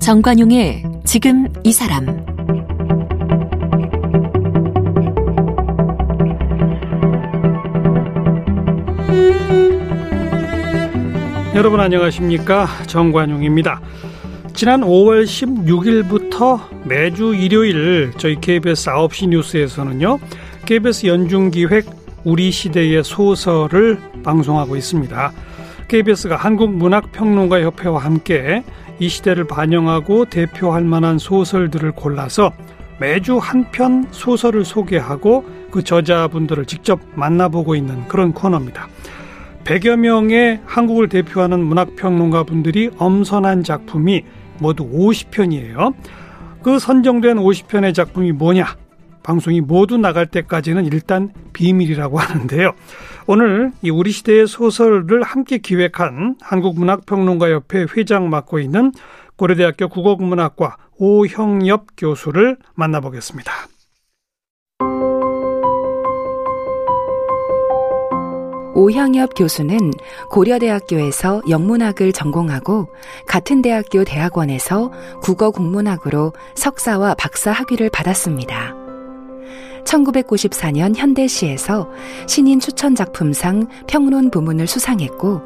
정관용의 지금 이 사람 여러분 안녕하십니까 정관용입니다. 지난 5월 16일부터 매주 일요일 저희 KBS 9시 뉴스에서는요. KBS 연중기획 우리 시대의 소설을 방송하고 있습니다. KBS가 한국문학평론가협회와 함께 이 시대를 반영하고 대표할 만한 소설들을 골라서 매주 한 편 소설을 소개하고 그 저자분들을 직접 만나보고 있는 그런 코너입니다. 100여 명의 한국을 대표하는 문학평론가 분들이 엄선한 작품이 모두 50편이에요. 그 선정된 50편의 작품이 뭐냐? 방송이 모두 나갈 때까지는 일단 비밀이라고 하는데요. 오늘 이 우리 시대의 소설을 함께 기획한 한국문학평론가협회 회장 맡고 있는 고려대학교 국어국문학과 오형엽 교수를 만나보겠습니다. 오형엽 교수는 고려대학교에서 영문학을 전공하고 같은 대학교 대학원에서 국어 국문학으로 석사와 박사 학위를 받았습니다. 1994년 현대시에서 신인 추천 작품상 평론 부문을 수상했고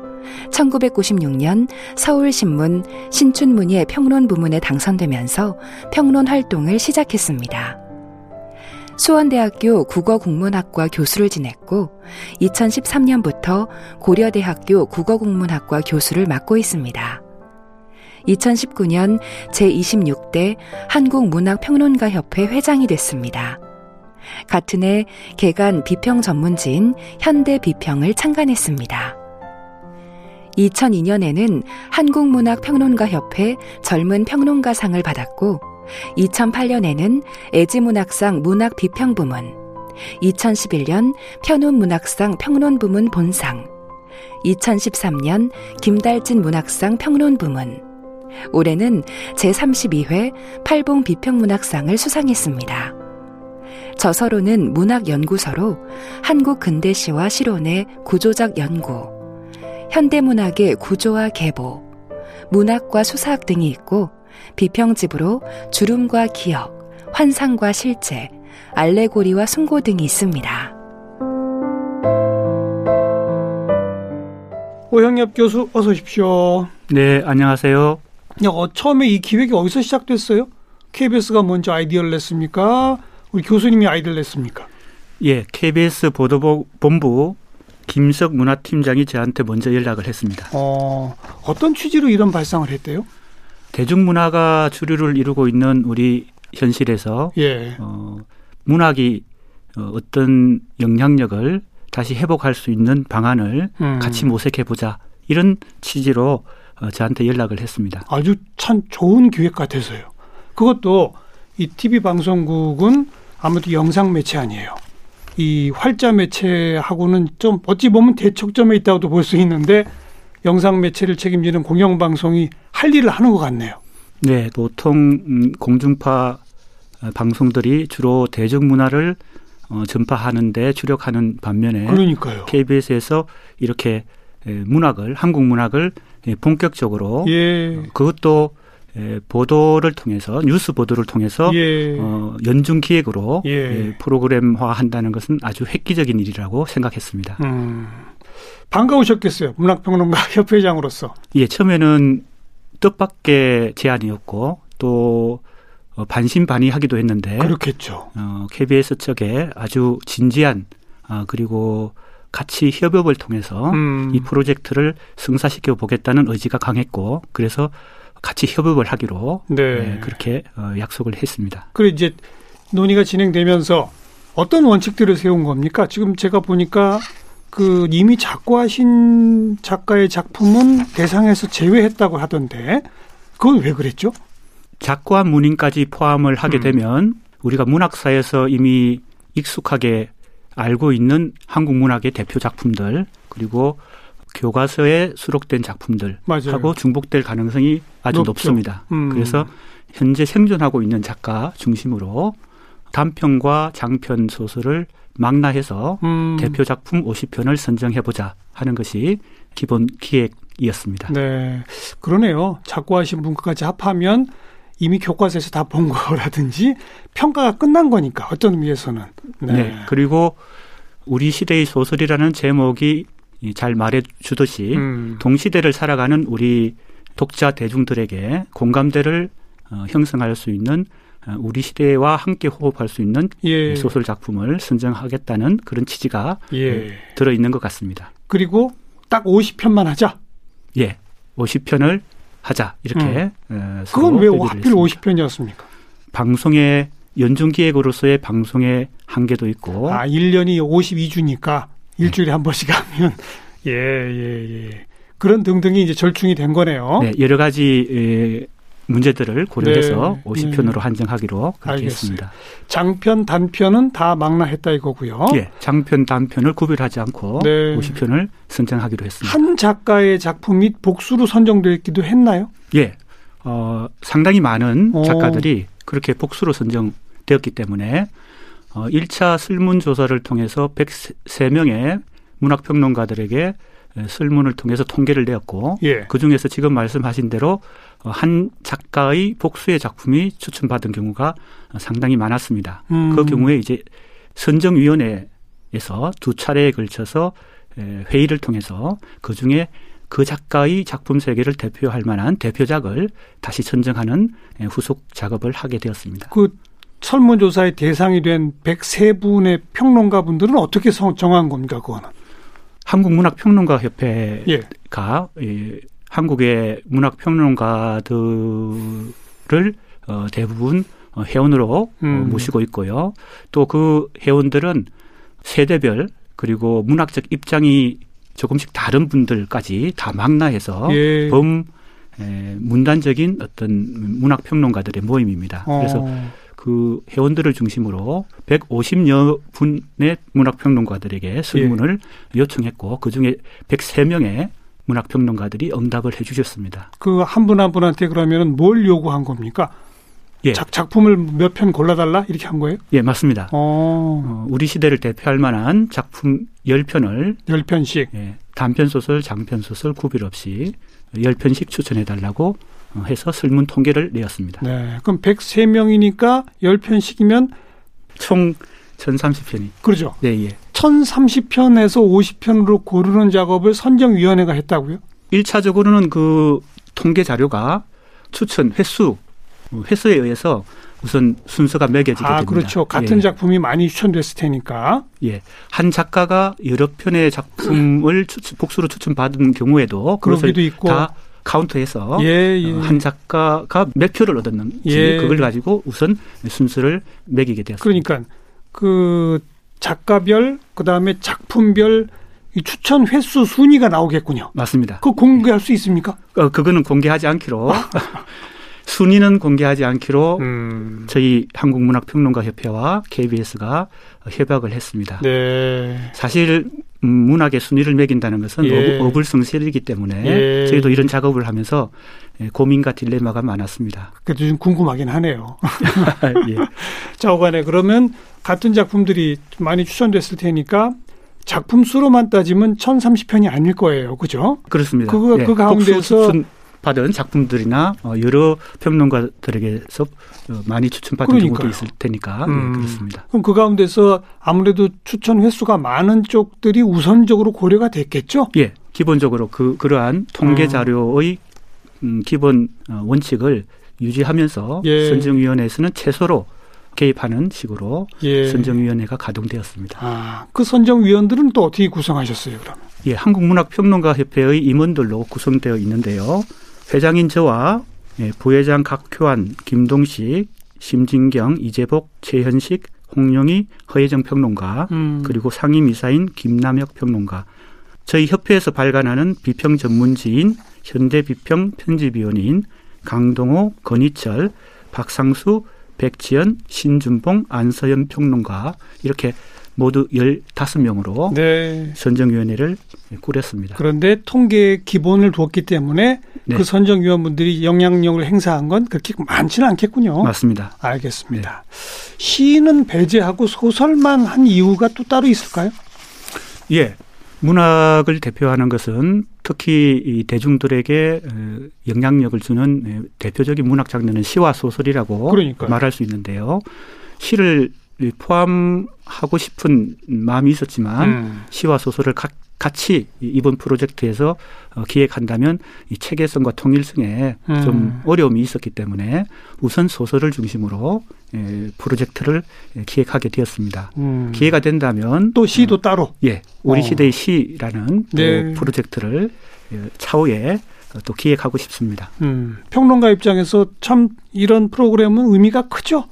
1996년 서울신문 신춘문예 평론 부문에 당선되면서 평론 활동을 시작했습니다. 수원대학교 국어국문학과 교수를 지냈고 2013년부터 고려대학교 국어국문학과 교수를 맡고 있습니다. 2019년 제26대 한국문학평론가협회 회장이 됐습니다. 같은 해 개간 비평 전문지인 현대 비평을 창간했습니다. 2002년에는 한국문학평론가협회 젊은 평론가상을 받았고 2008년에는 애지문학상 문학비평부문, 2011년 편운문학상 평론부문 본상, 2013년 김달진 문학상 평론부문, 올해는 제32회 팔봉 비평문학상을 수상했습니다. 저서로는 문학연구서로 한국 근대시와 실론의 구조적 연구, 현대문학의 구조와 계보, 문학과 수사학 등이 있고 비평집으로 주름과 기억, 환상과 실제, 알레고리와 숭고 등이 있습니다. 오형엽 교수 어서 오십시오. 네, 안녕하세요. 어, 처음에 이 기획이 어디서 시작됐어요? KBS가 먼저 아이디어를 냈습니까? 우리 교수님이 아이디어를 냈습니까? 예, KBS 보도본부 김석 문화팀장이 저한테 먼저 연락을 했습니다. 어, 어떤 취지로 이런 발상을 했대요? 대중문화가 주류를 이루고 있는 우리 현실에서 예. 어, 문학이 어, 어떤 영향력을 다시 회복할 수 있는 방안을 음. 같이 모색해 보자 이런 취지로 어, 저한테 연락을 했습니다. 아주 참 좋은 기획 같아서요. 그것도 이 TV 방송국은 아무래도 영상 매체 아니에요. 이 활자 매체하고는 좀 어찌 보면 대척점에 있다고도 볼 수 있는데 영상 매체를 책임지는 공영방송이 할 일을 하는 것 같네요. 네, 보통 음, 공중파 어, 방송들이 주로 대중문화를 어, 전파하는데 주력하는 반면에 그러니까요. KBS에서 이렇게 문학을 한국 문학을 본격적으로 예. 어, 그것도 보도를 통해서 뉴스 보도를 통해서 예. 어, 연중 기획으로 예. 프로그램화 한다는 것은 아주 획기적인 일이라고 생각했습니다. 음. 반가우셨겠어요. 문학평론가 협회장으로서. 예, 처음에는 뜻밖의 제안이었고 또 어, 반신반의하기도 했는데 그렇겠죠. 어, KBS 측에 아주 진지한 아, 그리고 같이 협업을 통해서 음. 이 프로젝트를 승사시켜 보겠다는 의지가 강했고 그래서 같이 협업을 하기로 네. 네, 그렇게 어, 약속을 했습니다. 그래 이제 논의가 진행되면서 어떤 원칙들을 세운 겁니까? 지금 제가 보니까 그 이미 작고하신 작가의 작품은 대상에서 제외했다고 하던데 그건 왜 그랬죠? 작고한 문인까지 포함을 하게 음. 되면 우리가 문학사에서 이미 익숙하게 알고 있는 한국 문학의 대표 작품들 그리고 교과서에 수록된 작품들 맞아요. 하고 중복될 가능성이 아주 높죠. 높습니다. 음. 그래서 현재 생존하고 있는 작가 중심으로 단편과 장편 소설을 망라해서 음. 대표 작품 50편을 선정해 보자 하는 것이 기본 기획이었습니다. 네. 그러네요. 작고하신 분까지 합하면 이미 교과서에서 다 본 거라든지 평가가 끝난 거니까 어떤 의미에서는. 네. 네. 그리고 우리 시대의 소설이라는 제목이 잘 말해 주듯이 음. 동시대를 살아가는 우리 독자 대중들에게 공감대를 어, 형성할 수 있는 어, 우리 시대와 함께 호흡할 수 있는 예. 소설 작품을 선정하겠다는 그런 취지가 예. 들어 있는 것 같습니다. 그리고 딱 50편만 하자. 예, 50편을 하자 이렇게 어, 서로 그건 왜 하필 했습니다. 50편이었습니까? 방송의 연중 기획으로서의 방송의 한계도 있고 아, 1년이 52주니까 일주일에 한 번씩 하면 예, 예, 예. 그런 등등이 이제 절충이 된 거네요. 네, 여러 가지 에, 문제들을 고려해서 네, 50편으로 네. 한정하기로 그렇게 알겠어요. 했습니다. 장편, 단편은 다 망라했다 이거고요. 예, 장편 단편을 구별하지 않고 네. 50편을 선정하기로 했습니다. 한 작가의 작품이 복수로 선정되기도 했나요? 예, 어, 상당히 많은 오. 작가들이 그렇게 복수로 선정되었기 때문에 어, 1차 설문 조사를 통해서 103명의 문학평론가들에게 에, 설문을 통해서 통계를 내었고 예. 그 중에서 지금 말씀하신 대로 어, 한 작가의 복수의 작품이 추천받은 경우가 어, 상당히 많았습니다. 음. 그 경우에 이제 선정위원회에서 두 차례에 걸쳐서 에, 회의를 통해서 그 중에 그 작가의 작품 세계를 대표할 만한 대표작을 다시 선정하는 에, 후속 작업을 하게 되었습니다. 그 설문조사의 대상이 된 103분의 평론가 분들은 어떻게 성- 정한 겁니까, 그거는? 한국문학평론가협회가 예. 이 한국의 문학 평론가들을 어, 대부분 어, 회원으로 어, 음. 모시고 있고요. 또 그 회원들은 세대별 그리고 문학적 입장이 조금씩 다른 분들까지 다 망라해서 예. 범 에, 문단적인 어떤 문학 평론가들의 모임입니다. 그래서 어. 그 회원들을 중심으로 150여 분의 문학 평론가들에게 설문을 예. 요청했고 그 중에 103명의 문학 평론가들이 응답을 해주셨습니다. 그 한 분 한 분한테 그러면은 뭘 요구한 겁니까? 예, 작, 작품을 몇 편 골라달라? 이렇게 한 거예요? 예 맞습니다. 어, 어, 우리 시대를 대표할 만한 작품 10편을 열 편씩. 예, 단편 소설, 장편 소설 구별 없이 10편씩 추천해 달라고 어, 해서 설문 통계를 내었습니다. 네. 그럼 103명이니까 열 편씩이면, 총 1030편이. 그러죠. 네, 예. 1030편에서 50편으로 고르는 작업을 선정위원회가 했다고요? 1차적으로는 그 통계 자료가 추천 횟수 어, 횟수에 의해서 우선 순서가 매겨지게 아, 됩니다. 그렇죠. 같은 예, 작품이 많이 추천됐을 테니까. 예. 한 작가가 여러 편의 작품을 추천- 복수로 추천받은 경우에도 그것을. 다 카운트해서 예, 예. 어, 한 작가가 몇 표를 얻었는지 예. 그걸 가지고 우선 순서를 매기게 되었습니다. 그러니까 그 작가별, 그 다음에 작품별 이 추천 횟수 순위가 나오겠군요. 맞습니다. 그거 공개할 수 있습니까? 어, 그거는 공개하지 않기로 순위는 공개하지 않기로 음. 저희 한국문학평론가협회와 KBS가 협약을 했습니다. 네. 사실 음, 문학의 순위를 매긴다는 것은 예. 어불- 어불성설이기 때문에 예. 저희도 이런 작업을 하면서 예, 고민과 딜레마가 많았습니다. 그래도 좀 궁금하긴 하네요. 예. 자, 오간에 그러면 같은 작품들이 많이 추천됐을 테니까 작품 수로만 따지면 1030편이 아닐 거예요. 그죠? 그렇습니다. 그거- 그 가운데서 받은 작품들이나 어, 여러 평론가들에게서 어, 많이 추천받은 그러니까요. 경우도 있을 테니까 음. 예, 그렇습니다. 그럼 그 가운데서 아무래도 추천 횟수가 많은 쪽들이 우선적으로 고려가 됐겠죠? 예, 기본적으로 그 그러한 통계 어. 자료의 음, 기본 어, 원칙을 유지하면서 예. 선정위원회에서는 최소로 개입하는 식으로 예. 선정위원회가 가동되었습니다. 아, 그 선정위원들은 또 어떻게 구성하셨어요, 그러면? 예, 한국문학평론가협회의 임원들로 구성되어 있는데요. 회장인 저와 예, 부회장 각효안, 김동식, 심진경, 이재복, 최현식, 홍영희, 허혜정 평론가, 음. 그리고 상임이사인 김남혁 평론가. 저희 협회에서 발간하는 비평 전문지인 현대비평 편집위원인 강동호, 건희철, 박상수, 백지연, 신준봉, 안서연 평론가 이렇게 모두 15명으로 네. 선정위원회를 꾸렸습니다. 그런데 통계 기본을 두었기 때문에 네. 그 선정위원분들이 영향력을 행사한 건 그렇게 많지는 않겠군요. 맞습니다. 알겠습니다. 시는 배제하고 소설만 한 이유가 또 따로 있을까요? 예. 문학을 대표하는 것은 특히 이 대중들에게 어, 영향력을 주는 예, 대표적인 문학 장르는 시와 소설이라고 그러니까요. 말할 수 있는데요. 시를 포함하고 싶은 마음이 있었지만 음. 시와 소설을 가- 같이 이- 이번 프로젝트에서 어, 기획한다면 이 체계성과 통일성에 음. 좀 어려움이 있었기 때문에 우선 소설을 중심으로 예, 프로젝트를 예, 기획하게 되었습니다. 음. 기회가 된다면 또 시도 따로. 예, 우리 어. 시대의 시라는 또 네. 프로젝트를 예, 차후에 또 기획하고 싶습니다. 음. 평론가 입장에서 참 이런 프로그램은 의미가 크죠.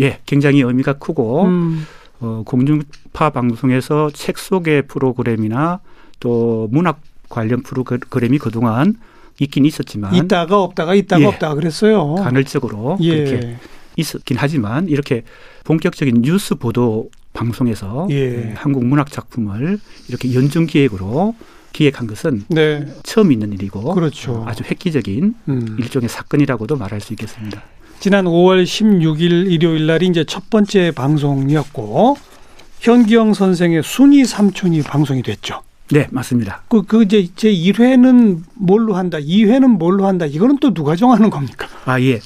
예, 굉장히 의미가 크고 음. 어, 공중파 방송에서 책 소개 프로그램이나 또 문학 관련 프로그램이 그동안 있긴 있었지만 있다가 없다가 있다가 예. 없다가 그랬어요. 간헐적으로 예. 그렇게 있었긴 하지만 이렇게 본격적인 뉴스 보도 방송에서 예. 예, 한국 문학 작품을 이렇게 연중 기획으로 기획한 것은 네. 처음 있는 일이고 그렇죠. 아주 획기적인 음. 일종의 사건이라고도 말할 수 있겠습니다. 지난 5월 16일 일요일 날이 이제 첫 번째 방송이었고 현기영 선생의 순위 삼촌이 방송이 됐죠. 네, 맞습니다. 그, 그 이제 제 1회는 뭘로 한다, 2회는 뭘로 한다, 이거는 또 누가 정하는 겁니까? 아, 예.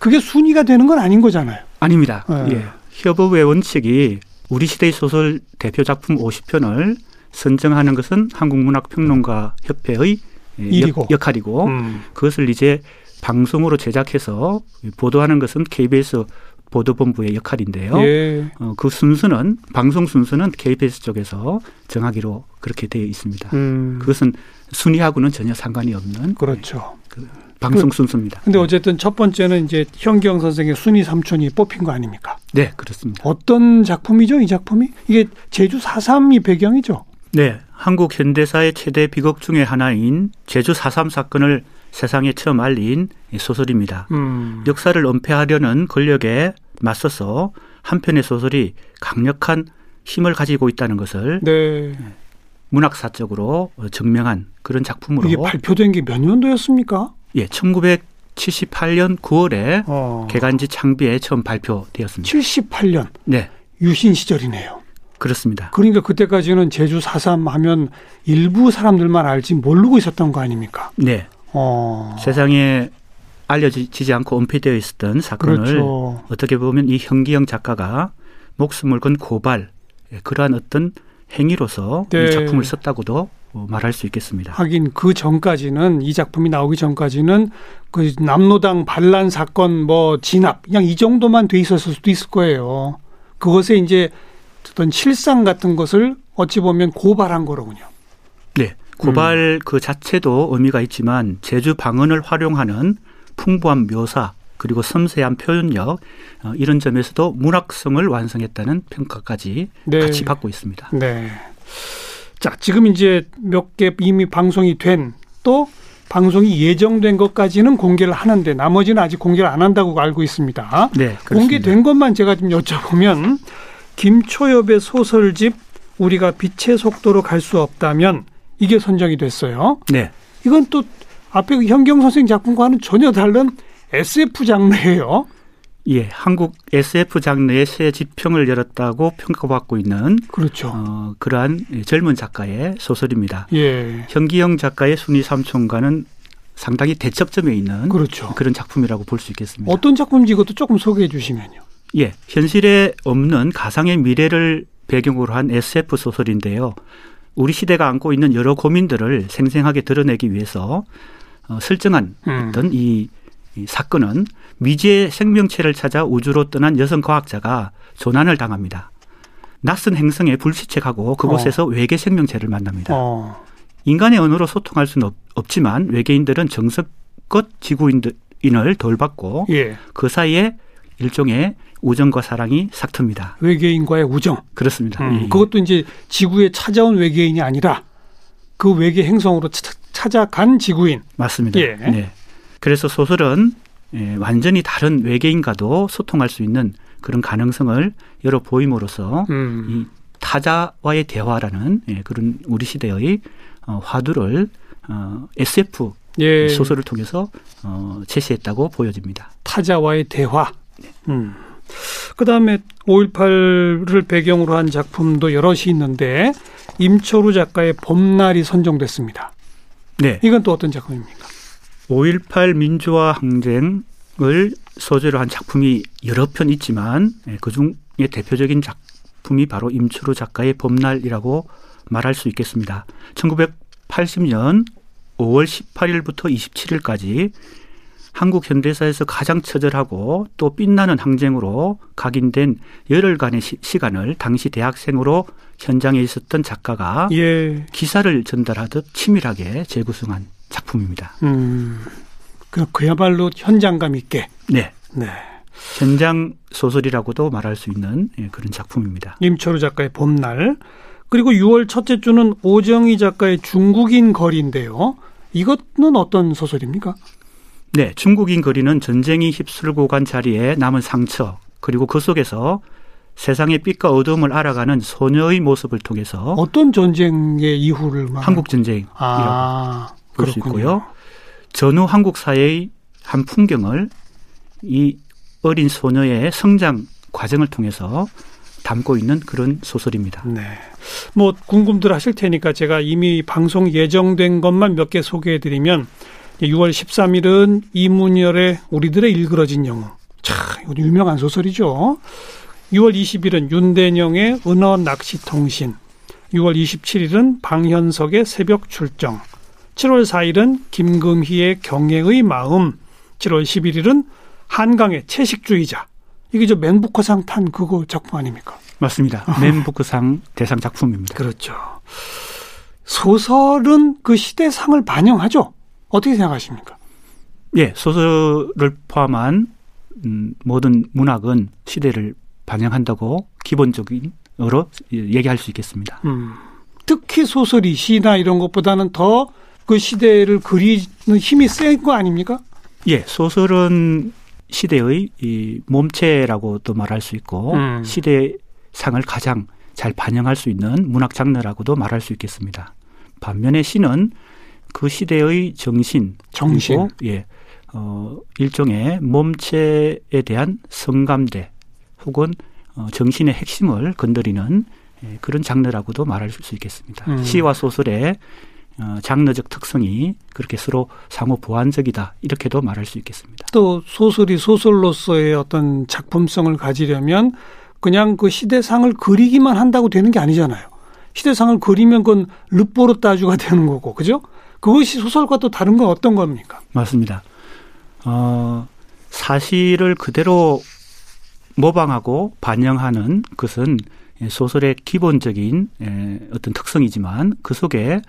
그게 순위가 되는 건 아닌 거잖아요. 아닙니다. 네. 예. 협업의 원칙이 우리 시대의 소설 대표 작품 50편을 선정하는 것은 한국문학평론가 협회의 예, 일이고. 역, 역할이고 음. 그것을 이제 방송으로 제작해서 보도하는 것은 KBS 보도본부의 역할인데요. 예. 어, 그 순서는 방송 순서는 KBS 쪽에서 정하기로 그렇게 되어 있습니다. 음. 그것은 순위하고는 전혀 상관이 없는 그렇죠. 방송 그- 순서입니다. 근데 어쨌든 첫 번째는 이제 현기영 선생의 순위 삼촌이 뽑힌 거 아닙니까? 네, 그렇습니다. 어떤 작품이죠, 이 작품이? 이게 제주 4.3이 배경이죠. 네, 한국 현대사의 최대 비극 중의 하나인 제주 4.3 사건을 세상에 처음 알린 이 소설입니다. 음. 역사를 은폐하려는 권력에 맞서서 한 편의 소설이 강력한 힘을 가지고 있다는 것을 네. 문학사적으로 증명한 그런 작품으로 이게 발표된 게 몇 년도였습니까? 예, 1978년 9월에 어. 개간지 창비에 처음 발표되었습니다. 78년 네, 유신 시절이네요. 그렇습니다. 그러니까 그때까지는 제주 4.3 하면 일부 사람들만 알지 모르고 있었던 거 아닙니까? 네, 어. 세상에 알려지지 않고 은폐되어 있었던 사건을 그렇죠. 어떻게 보면 이 현기영 작가가 목숨을 건 고발 예, 그러한 어떤 행위로서 네. 이 작품을 썼다고도 어, 말할 수 있겠습니다. 하긴 그 전까지는 이 작품이 나오기 전까지는 그 남로당 반란 사건 뭐 진압 그냥 이 정도만 돼 있었을 수도 있을 거예요. 그것에 이제 어떤 실상 같은 것을 어찌 보면 고발한 거로군요. 네, 고발 음. 그 자체도 의미가 있지만 제주 방언을 활용하는 풍부한 묘사 그리고 섬세한 표현력 어, 이런 점에서도 문학성을 완성했다는 평가까지 네. 같이 받고 있습니다. 네. 자, 지금 이제 몇 개 이미 방송이 된 또 방송이 예정된 것까지는 공개를 하는데 나머지는 아직 공개를 안 한다고 알고 있습니다. 네, 그렇습니다. 공개된 것만 제가 좀 여쭤보면 김초엽의 소설집 우리가 빛의 속도로 갈 수 없다면 이게 선정이 됐어요. 네, 이건 또 앞에 그 현경 선생 작품과는 전혀 다른 SF 장르예요. 예, 한국 SF 장르의 새 지평을 열었다고 평가받고 있는 그렇죠. 어, 그러한 젊은 작가의 소설입니다. 예. 현기영 작가의 순위 삼촌과는 상당히 대척점에 있는 그렇죠. 그런 작품이라고 볼 수 있겠습니다. 어떤 작품인지 이것도 조금 소개해 주시면요. 예, 현실에 없는 가상의 미래를 배경으로 한 SF 소설인데요. 우리 시대가 안고 있는 여러 고민들을 생생하게 드러내기 위해서 어, 설정한 음. 어떤 이, 이 사건은 미지의 생명체를 찾아 우주로 떠난 여성 과학자가 조난을 당합니다. 낯선 행성에 불시착하고 그곳에서 외계 생명체를 만납니다. 어. 인간의 언어로 소통할 수는 없, 없지만 외계인들은 정석껏 지구인을 돌봤고 예. 그 사이에 일종의 우정과 사랑이 삭틉니다. 외계인과의 우정. 그렇습니다. 음, 예. 그것도 이제 지구에 찾아온 외계인이 아니라 그 외계 행성으로 차- 찾아간 지구인. 맞습니다. 예. 네. 그래서 소설은 예, 완전히 다른 외계인과도 소통할 수 있는 그런 가능성을 열어 보임으로써 음. 이 타자와의 대화라는 예, 그런 우리 시대의 어, 화두를 어, SF 예. 소설을 통해서 어, 제시했다고 보여집니다. 타자와의 대화. 음. 그 다음에 5.18을 배경으로 한 작품도 여럿이 있는데 임초루 작가의 봄날이 선정됐습니다. 네. 이건 또 어떤 작품입니까? 5.18 민주화 항쟁을 소재로 한 작품이 여러 편 있지만 예, 그 중에 대표적인 작품이 바로 임초루 작가의 봄날이라고 말할 수 있겠습니다. 1980년 5월 18일부터 27일까지 한국 현대사에서 가장 처절하고 또 빛나는 항쟁으로 각인된 열흘간의 시, 간을 당시 대학생으로 현장에 있었던 작가가 예. 기사를 전달하듯 치밀하게 재구성한 작품입니다. 음. 그 그야말로 현장감 있게. 네. 네. 현장 소설이라고도 말할 수 있는 예, 그런 작품입니다. 임초루 작가의 봄날. 그리고 6월 첫째 주는 오정희 작가의 중국인 거리인데요. 이것은 어떤 소설입니까? 네, 중국인 거리는 전쟁이 휩쓸고 간 자리에 남은 상처 그리고 그 속에서 세상의 빛과 어둠을 알아가는 소녀의 모습을 통해서 어떤 전쟁의 이후를 말하는 한국 전쟁이라고 아, 볼수 그렇군요. 있고요. 전후 한국 사회의 한 풍경을 이 어린 소녀의 성장 과정을 통해서 담고 있는 그런 소설입니다. 네. 뭐 궁금들 하실 테니까 제가 이미 방송 예정된 것만 몇 개 소개해 드리면 6월 13일은 이문열의 우리들의 일그러진 영웅. 참, 유명한 소설이죠. 6월 20일은 윤대영의 은어 낚시 통신. 6월 27일은 방현석의 새벽 출정. 7월 4일은 김금희의 경애의 마음. 7월 11일은 한강의 채식주의자. 이게 저 맹북커상 탄 그거 작품 아닙니까? 맞습니다. 맨부크상 대상 작품입니다. 그렇죠. 소설은 그 시대상을 반영하죠. 어떻게 생각하십니까? 예, 소설을 포함한 음, 모든 문학은 시대를 반영한다고 기본적인으로 얘기할 수 있겠습니다. 음, 특히 소설이 시나 이런 것보다는 더 그 시대를 그리는 힘이 센 거 아닙니까? 예, 소설은 시대의 이 몸체라고도 말할 수 있고 음. 시대상을 가장 잘 반영할 수 있는 문학 장르라고도 말할 수 있겠습니다. 반면에 시는 그 시대의 정신, 정신. 그리고 예, 어, 일종의 몸체에 대한 성감대 혹은 어, 정신의 핵심을 건드리는 예, 그런 장르라고도 말할 수 있겠습니다. 음. 시와 소설의 어, 장르적 특성이 그렇게 서로 상호 보완적이다 이렇게도 말할 수 있겠습니다. 또 소설이 소설로서의 어떤 작품성을 가지려면 그냥 그 시대상을 그리기만 한다고 되는 게 아니잖아요. 시대상을 그리면 그건 르포르 따주가 되는 거고, 그죠? 그것이 소설과 또 다른 건 어떤 겁니까? 맞습니다. 어, 사실을 그대로 모방하고 반영하는 것은 소설의 기본적인 에, 어떤 특성이지만 그 속에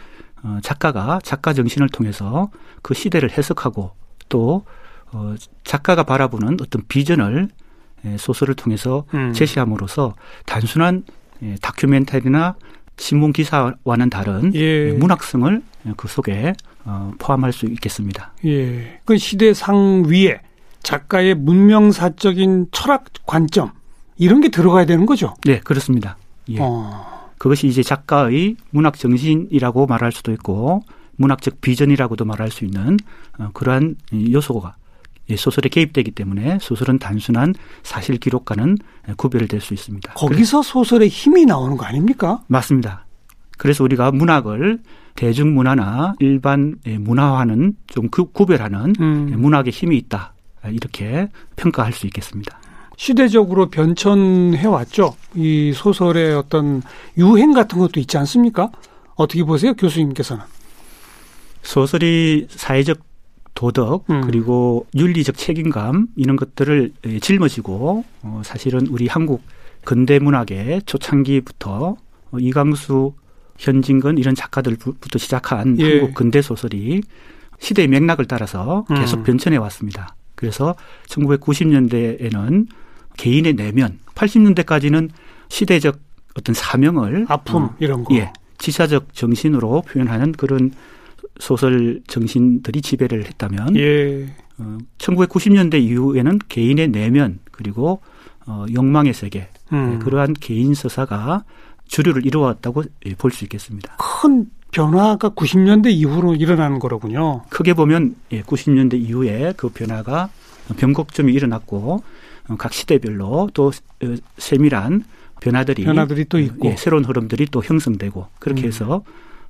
어, 작가가 작가 정신을 통해서 그 시대를 해석하고 또 어, 작가가 바라보는 어떤 비전을 에, 소설을 통해서 음. 제시함으로써 단순한 에, 다큐멘터리나 신문 기사와는 다른 예. 문학성을 그 속에 어, 포함할 수 있겠습니다. 예. 그 시대상 위에 작가의 문명사적인 철학 관점, 이런 게 들어가야 되는 거죠. 네, 그렇습니다. 예. 어. 그것이 이제 작가의 문학 정신이라고 말할 수도 있고 문학적 비전이라고도 말할 수 있는 어, 그러한 요소가 예, 소설에 개입되기 때문에 소설은 단순한 사실 기록과는 구별될 수 있습니다. 거기서 소설의 힘이 나오는 거 아닙니까? 맞습니다. 그래서 우리가 문학을 대중문화나 일반 문화와는 좀 구- 구별하는 음. 문학의 힘이 있다. 이렇게 평가할 수 있겠습니다. 시대적으로 변천해 왔죠. 이 소설의 어떤 유행 같은 것도 있지 않습니까? 어떻게 보세요, 교수님께서는? 소설이 사회적 도덕 음. 그리고 윤리적 책임감 이런 것들을 에, 짊어지고 어, 사실은 우리 한국 근대 문학의 초창기부터 어, 이강수, 현진건 이런 작가들부터 시작한 예. 한국 근대 소설이 시대의 맥락을 따라서 계속 음. 변천해 왔습니다. 그래서 1990년대에는 개인의 내면, 80년대까지는 시대적 어떤 사명을 아픔 어, 이런 거. 예, 지사적 정신으로 표현하는 그런 소설 정신들이 지배를 했다면 예. 어, 1990년대 이후에는 개인의 내면 그리고 어, 욕망의 세계 음. 네, 그러한 개인 서사가 주류를 이루었다고 예, 볼수 있겠습니다. 큰 변화가 90년대 이후로 일어나는 거로군요. 크게 보면 90년대 예, 이후에 그 변화가 변곡점이 일어났고 어, 각 시대별로 또 어, 세밀한 변화들이 변화들이 또 있고 예, 새로운 흐름들이 또 형성되고 그렇게 음. 해서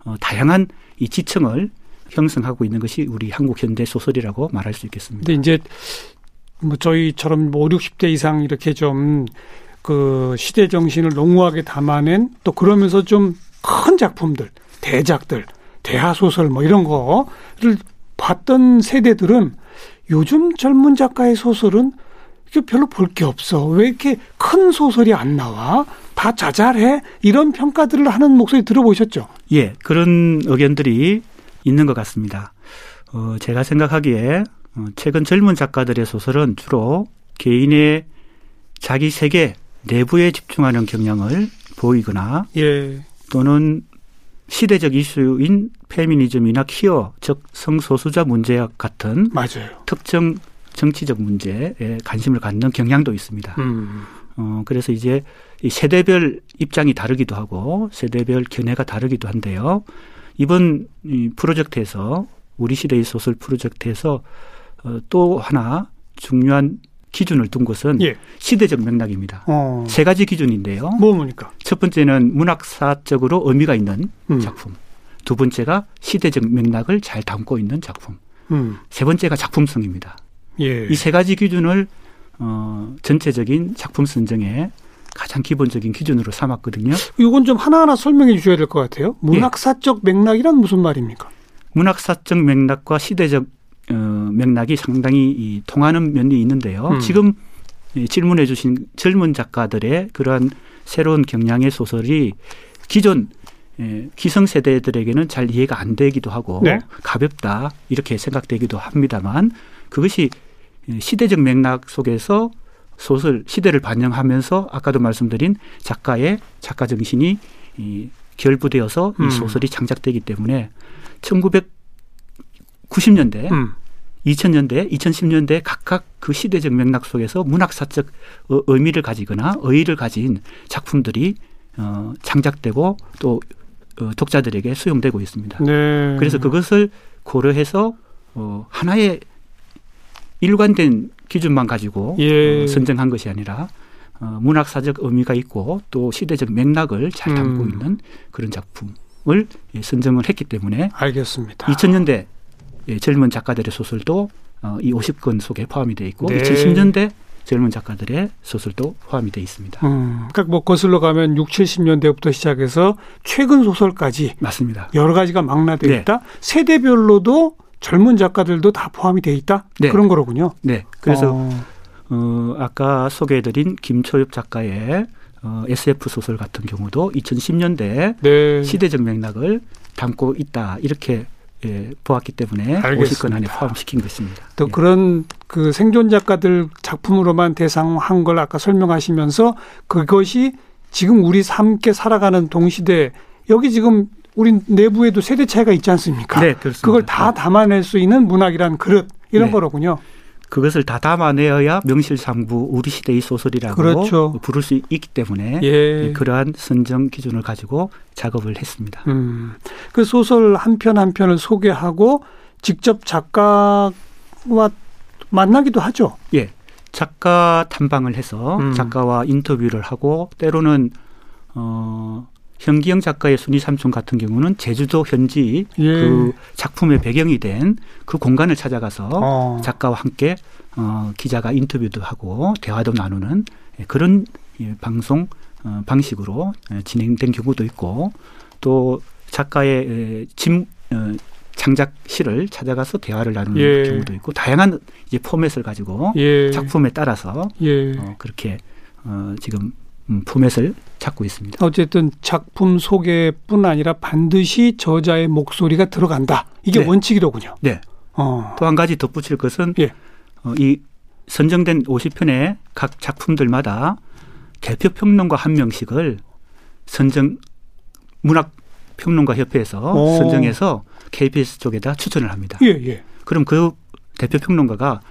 어, 다양한 이 지층을 형성하고 있는 것이 우리 한국 현대 소설이라고 말할 수 있겠습니다. 근데 이제 뭐 저희처럼 뭐 5, 60대 이상 이렇게 좀 그 시대 정신을 농후하게 담아낸 또 그러면서 좀 큰 작품들, 대작들, 대하 소설 뭐 이런 거를 봤던 세대들은 요즘 젊은 작가의 소설은 이게 별로 볼 게 없어. 왜 이렇게 큰 소설이 안 나와? 다 자잘해? 이런 평가들을 하는 목소리 들어보셨죠? 예, 그런 의견들이 있는 것 같습니다. 어, 제가 생각하기에 어, 최근 젊은 작가들의 소설은 주로 개인의 자기 세계 내부에 집중하는 경향을 보이거나 예. 또는 시대적 이슈인 페미니즘이나 키어 즉 성소수자 문제 같은 맞아요. 특정 정치적 문제에 관심을 갖는 경향도 있습니다. 음. 어, 그래서 이제 이 세대별 입장이 다르기도 하고 세대별 견해가 다르기도 한데요. 이번 이 프로젝트에서 우리 시대의 소설 프로젝트에서 어, 또 하나 중요한 기준을 둔 것은 예. 시대적 맥락입니다. 어. 세 가지 기준인데요. 뭐 뭡니까? 첫 번째는 문학사적으로 의미가 있는 음. 작품. 두 번째가 시대적 맥락을 잘 담고 있는 작품. 음. 세 번째가 작품성입니다. 예. 이세 가지 기준을 어, 전체적인 작품 선정에 가장 기본적인 기준으로 삼았거든요. 이건 좀 하나하나 설명해 주셔야 될 것 같아요. 문학사적 예. 맥락이란 무슨 말입니까? 문학사적 맥락과 시대적 어, 맥락이 상당히 이 통하는 면이 있는데요. 음. 지금 질문해 주신 젊은 작가들의 그러한 새로운 경향의 소설이 기존 예, 기성 세대들에게는 잘 이해가 안 되기도 하고 네. 가볍다 이렇게 생각되기도 합니다만 그것이 시대적 맥락 속에서 소설 시대를 반영하면서 아까도 말씀드린 작가의 작가 정신이 이 결부되어서 음. 이 소설이 창작되기 때문에 1990년대, 음. 2000년대, 2010년대 각각 그 시대적 맥락 속에서 문학사적 어, 의미를 가지거나 의의를 가진 작품들이 어, 창작되고 또 어, 독자들에게 수용되고 있습니다. 네. 그래서 그것을 고려해서 어, 하나의 일관된 기준만 가지고 예. 어, 선정한 것이 아니라 어, 문학사적 의미가 있고 또 시대적 맥락을 잘 담고 음. 있는 그런 작품을 예, 선정을 했기 때문에 알겠습니다. 2000년대 예, 젊은 작가들의 소설도 어, 이 50권 속에 포함이 되어 있고 네. 2010년대 젊은 작가들의 소설도 포함이 되어 있습니다. 음, 그러니까 뭐 거슬러 가면 6, 70년대부터 시작해서 최근 소설까지 맞습니다. 여러 가지가 망라되어 네. 있다. 세대별로도 젊은 작가들도 다 포함이 돼 있다. 네. 그런 거로군요. 네. 그래서 어. 어 아까 소개해드린 김초엽 작가의 어, SF 소설 같은 경우도 2010년대 네. 시대적 맥락을 담고 있다 이렇게 예, 보았기 때문에 알겠습니다. 50권 안에 포함시킨 것입니다. 또 예. 그런 그 생존 작가들 작품으로만 대상한 걸 아까 설명하시면서 그것이 지금 우리 함께 살아가는 동시대 여기 지금 우리 내부에도 세대 차이가 있지 않습니까? 네, 그렇습니다. 그걸 다 네. 담아낼 수 있는 문학이란 그릇 이런 네. 거로군요. 그것을 다 담아내어야 명실상부 우리 시대의 소설이라고 그렇죠. 부를 수 있기 때문에 예. 그러한 선정 기준을 가지고 작업을 했습니다. 음. 그 소설 한 편 한 편을 소개하고 직접 작가와 만나기도 하죠. 예. 작가 탐방을 해서 음. 작가와 인터뷰를 하고 때로는 어 현기영 작가의 순위 삼촌 같은 경우는 제주도 현지 예. 그 작품의 배경이 된 그 공간을 찾아가서 어. 작가와 함께 어, 기자가 인터뷰도 하고 대화도 나누는 예, 그런 예, 방송 어, 방식으로 예, 진행된 경우도 있고 또 작가의 짐 어, 창작실을 찾아가서 대화를 나누는 예. 경우도 있고 다양한 이제 포맷을 가지고 예. 작품에 따라서 예. 어, 그렇게 어, 지금 음, 포맷을 찾고 있습니다. 어쨌든 작품 소개뿐 아니라 반드시 저자의 목소리가 들어간다. 이게 네. 원칙이로군요. 네. 어. 또한 가지 덧붙일 것은 예. 어, 이 선정된 50편의 각 작품들마다 대표 평론가 한 명씩을 선정 문학 평론가 협회에서 오. 선정해서 KBS 쪽에다 추천을 합니다. 예, 예. 그럼 그 대표 평론가가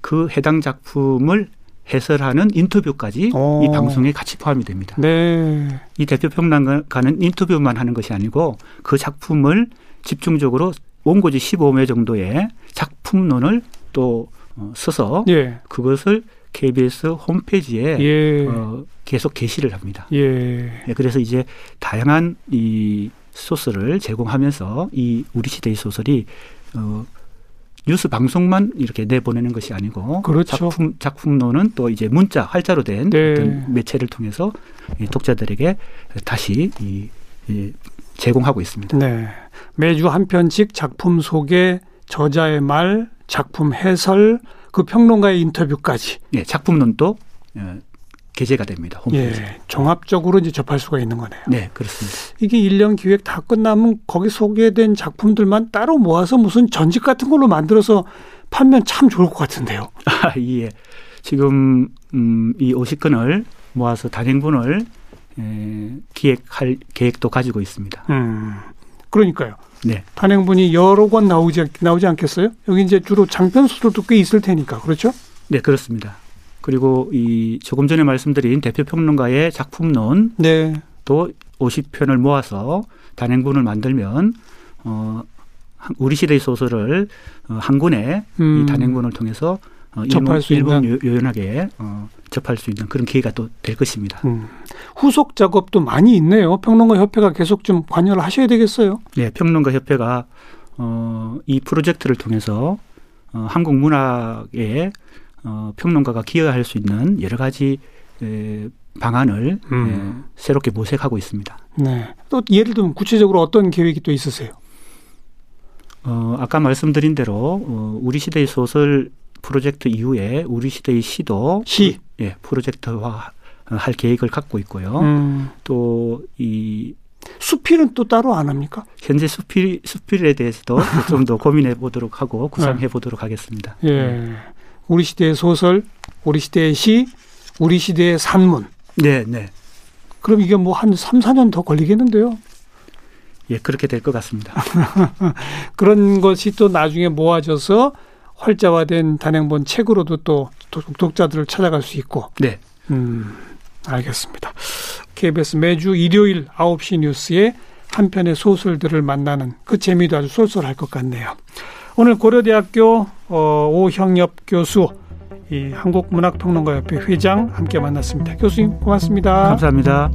그 해당 작품을 해설하는 인터뷰까지 오. 이 방송에 같이 포함이 됩니다. 네. 이 대표 평론가는 인터뷰만 하는 것이 아니고 그 작품을 집중적으로 원고지 15매 정도의 작품론을 또 어, 써서 예. 그것을 KBS 홈페이지에 예. 어, 계속 게시를 합니다. 예. 예, 그래서 이제 다양한 이 소스를 제공하면서 이 우리 시대의 소설이 어, 뉴스 방송만 이렇게 내보내는 것이 아니고 그렇죠. 작품 작품론은 또 이제 문자 활자로 된 네. 어떤 매체를 통해서 이 독자들에게 다시 이, 이 제공하고 있습니다. 네. 매주 한 편씩 작품 소개, 저자의 말, 작품 해설, 그 평론가의 인터뷰까지 예, 작품론도 어, 게재가 됩니다. 홈페이지. 예, 종합적으로 이제 접할 수가 있는 거네요. 네, 그렇습니다. 이게 일년 기획 다 끝나면 거기 소개된 작품들만 따로 모아서 무슨 전집 같은 걸로 만들어서 판면 참 좋을 것 같은데요. 아, 예. 지금 음, 이 50건을 모아서 단행본을 에, 기획할 계획도 가지고 있습니다. 음. 그러니까요. 네. 단행본이 여러 권 나오지 나오지 않겠어요? 여기 이제 주로 장편 소설도 꽤 있을 테니까 그렇죠? 네, 그렇습니다. 그리고 이 조금 전에 말씀드린 대표 평론가의 작품론 네. 또 50편을 모아서 단행본을 만들면 어 한- 우리 시대의 소설을 어, 한 권에 음. 이 단행본을 통해서 어, 접할 일본, 수 일본 있는. 요- 요연하게 어, 접할 수 있는 그런 기회가 또 될 것입니다. 음. 후속 작업도 많이 있네요. 평론가 협회가 계속 좀 관여를 하셔야 되겠어요. 네, 평론가 협회가 어, 이 프로젝트를 통해서 어, 한국 문학에 어, 평론가가 기여할 수 있는 여러 가지 에, 방안을 음. 에, 새롭게 모색하고 있습니다. 네. 또 예를 들면 구체적으로 어떤 계획이 또 있으세요? 어, 아까 말씀드린 대로 어, 우리 시대의 소설 프로젝트 이후에 우리 시대의 시도 시. 예, 프로젝트화 할 계획을 갖고 있고요. 음. 또이 수필은 또 따로 안 합니까? 현재 수필 수필에 대해서도 좀 더 고민해 보도록 하고 구상해 보도록 하겠습니다. 예. 우리 시대의 소설, 우리 시대의 시, 우리 시대의 산문. 네, 네. 그럼 이게 뭐 한 3, 4년 더 걸리겠는데요. 예, 그렇게 될 것 같습니다. 그런 것이 또 나중에 모아져서 활자화된 단행본 책으로도 또 독- 독자들을 찾아갈 수 있고. 네. 음, 알겠습니다. KBS 매주 일요일 9시 뉴스에 한 편의 소설들을 만나는 그 재미도 아주 쏠쏠할 것 같네요. 오늘 고려대학교 어, 오형엽 교수, 이 한국문학평론가협회 회장 함께 만났습니다. 교수님 고맙습니다. 감사합니다.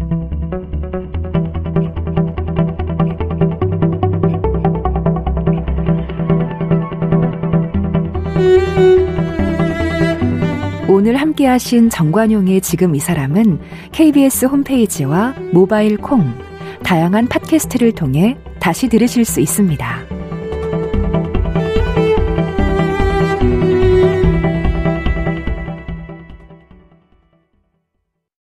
오늘 함께 하신 정관용의 지금 이 사람은 KBS 홈페이지와 모바일 콩, 다양한 팟캐스트를 통해 다시 들으실 수 있습니다.